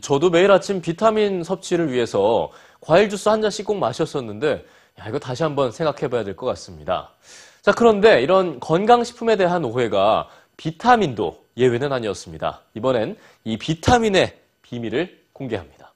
저도 매일 아침 비타민 섭취를 위해서 과일 주스 한 잔씩 꼭 마셨었는데, 야, 이거 다시 한번 생각해 봐야 될 것 같습니다. 자, 그런데 이런 건강식품에 대한 오해가 비타민도 예외는 아니었습니다. 이번엔 이 비타민의 비밀을 공개합니다.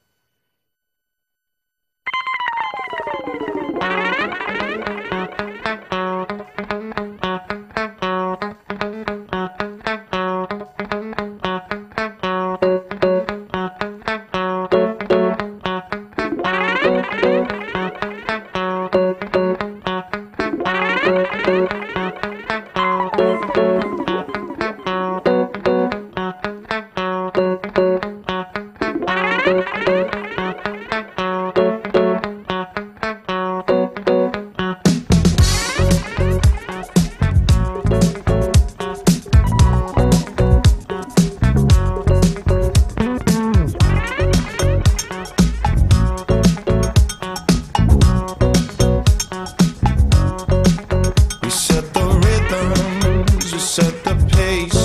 set the rhythms, set the pace.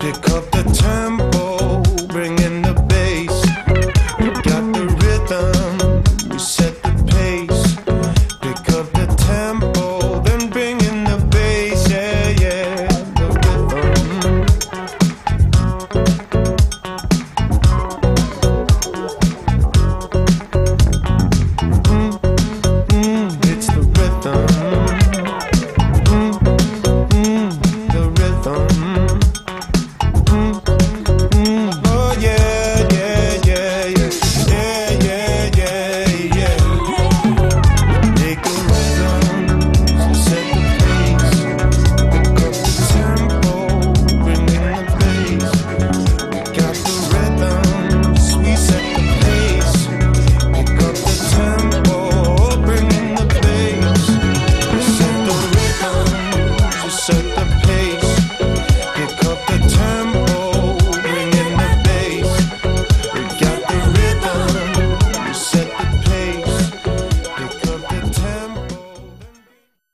Pick up